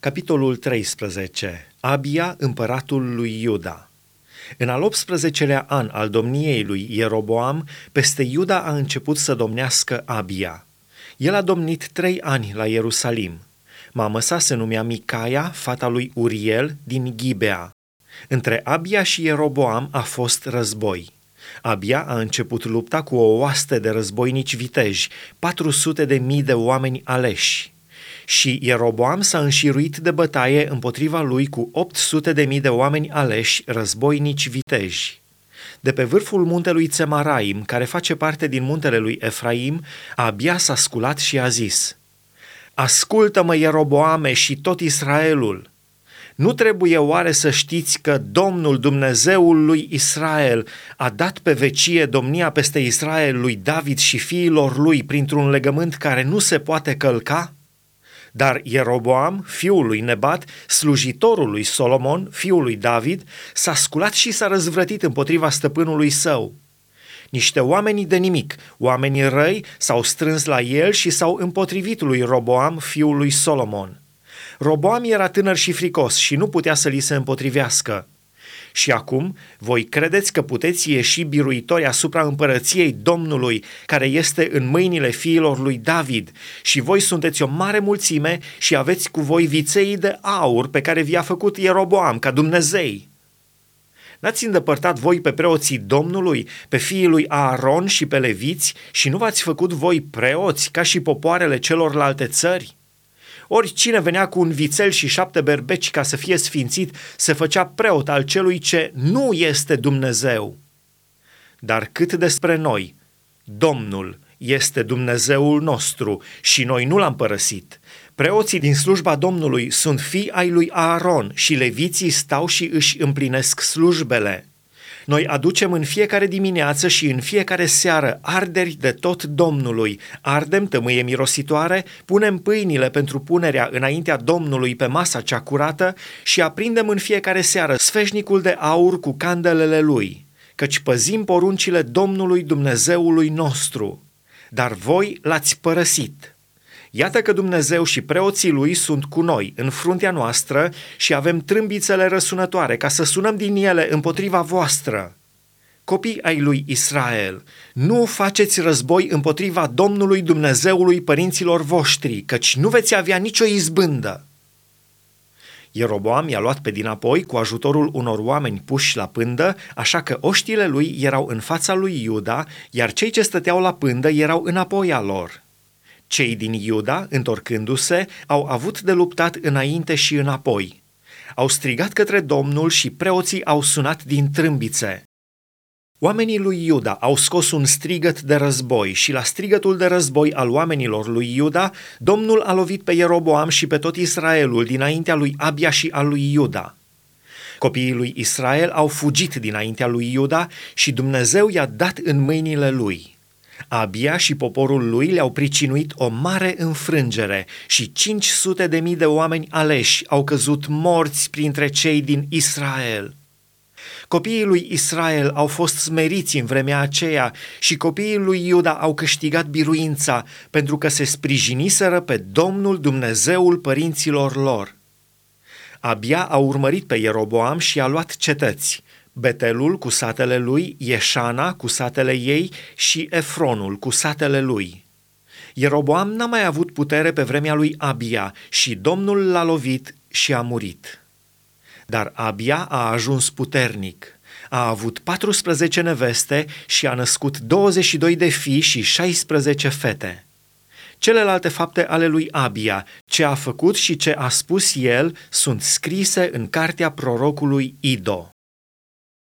Capitolul 13. Abia, împăratul lui Iuda. În al 18-lea an al domniei lui Ieroboam, peste Iuda a început să domnească Abia. El a domnit trei ani la Ierusalim. Mama sa se numea Micaia, fata lui Uriel din Ghibea. Între Abia și Ieroboam a fost război. Abia a început lupta cu o oaste de războinici viteji, 400 de mii de oameni aleși și Ieroboam s-a înșiruit de bătaie împotriva lui cu 800 de mii de oameni aleși, războinici viteji. De pe vârful muntelui Țemaraim, care face parte din muntele lui Efraim, abia s-a sculat și a zis, Ascultă-mă, Ieroboame și tot Israelul! Nu trebuie oare să știți că Domnul Dumnezeul lui Israel a dat pe vecie domnia peste Israel lui David și fiilor lui printr-un legământ care nu se poate călca? Dar Ieroboam, fiul lui Nebat, slujitorul lui Solomon, fiul lui David, s-a sculat și s-a răzvrătit împotriva stăpânului său. Niște oameni de nimic, oamenii răi, s-au strâns la el și s-au împotrivit lui Roboam, fiul lui Solomon. Roboam era tânăr și fricos și nu putea să li se împotrivească. Și acum, voi credeți că puteți ieși biruitori asupra împărăției Domnului, care este în mâinile fiilor lui David, și voi sunteți o mare mulțime și aveți cu voi viței de aur pe care vi-a făcut Ieroboam ca Dumnezei. N-ați îndepărtat voi pe preoții Domnului, pe fiii lui Aaron și pe leviți și nu v-ați făcut voi preoți ca și popoarele celorlalte țări? Oricine venea cu un vițel și șapte berbeci ca să fie sfințit, se făcea preot al celui ce nu este Dumnezeu. Dar cât despre noi, Domnul este Dumnezeul nostru și noi nu l-am părăsit. Preoții din slujba Domnului sunt fii ai lui Aaron și leviții stau și își împlinesc slujbele. Noi aducem în fiecare dimineață și în fiecare seară arderi de tot Domnului, ardem tămâie mirositoare, punem pâinile pentru punerea înaintea Domnului pe masa cea curată și aprindem în fiecare seară sfeșnicul de aur cu candelele lui, căci păzim poruncile Domnului Dumnezeului nostru. Dar voi l-ați părăsit. Iată că Dumnezeu și preoții lui sunt cu noi, în fruntea noastră, și avem trâmbițele răsunătoare ca să sunăm din ele împotriva voastră. Copii ai lui Israel, nu faceți război împotriva Domnului Dumnezeului părinților voștri, căci nu veți avea nicio izbândă. Ieroboam i-a luat pe dinapoi cu ajutorul unor oameni puși la pândă, așa că oștile lui erau în fața lui Iuda, iar cei ce stăteau la pândă erau înapoi a lor. Cei din Iuda, întorcându-se, au avut de luptat înainte și înapoi. Au strigat către Domnul și preoții au sunat din trâmbițe. Oamenii lui Iuda au scos un strigăt de război și la strigătul de război al oamenilor lui Iuda, Domnul a lovit pe Ieroboam și pe tot Israelul dinaintea lui Abia și al lui Iuda. Copiii lui Israel au fugit dinaintea lui Iuda și Dumnezeu i-a dat în mâinile lui. Abia și poporul lui le-au pricinuit o mare înfrângere și 500 de mii de oameni aleși au căzut morți printre cei din Israel. Copiii lui Israel au fost smeriți în vremea aceea și copiii lui Iuda au câștigat biruința pentru că se sprijiniseră pe Domnul Dumnezeul părinților lor. Abia a urmărit pe Ieroboam și a luat cetăți, Betelul cu satele lui, Ieșana cu satele ei și Efronul cu satele lui. Ieroboam n-a mai avut putere pe vremea lui Abia și Domnul l-a lovit și a murit. Dar Abia a ajuns puternic. A avut 14 neveste și a născut 22 de fii și 16 fete. Celelalte fapte ale lui Abia, ce a făcut și ce a spus el, sunt scrise în cartea prorocului Ido.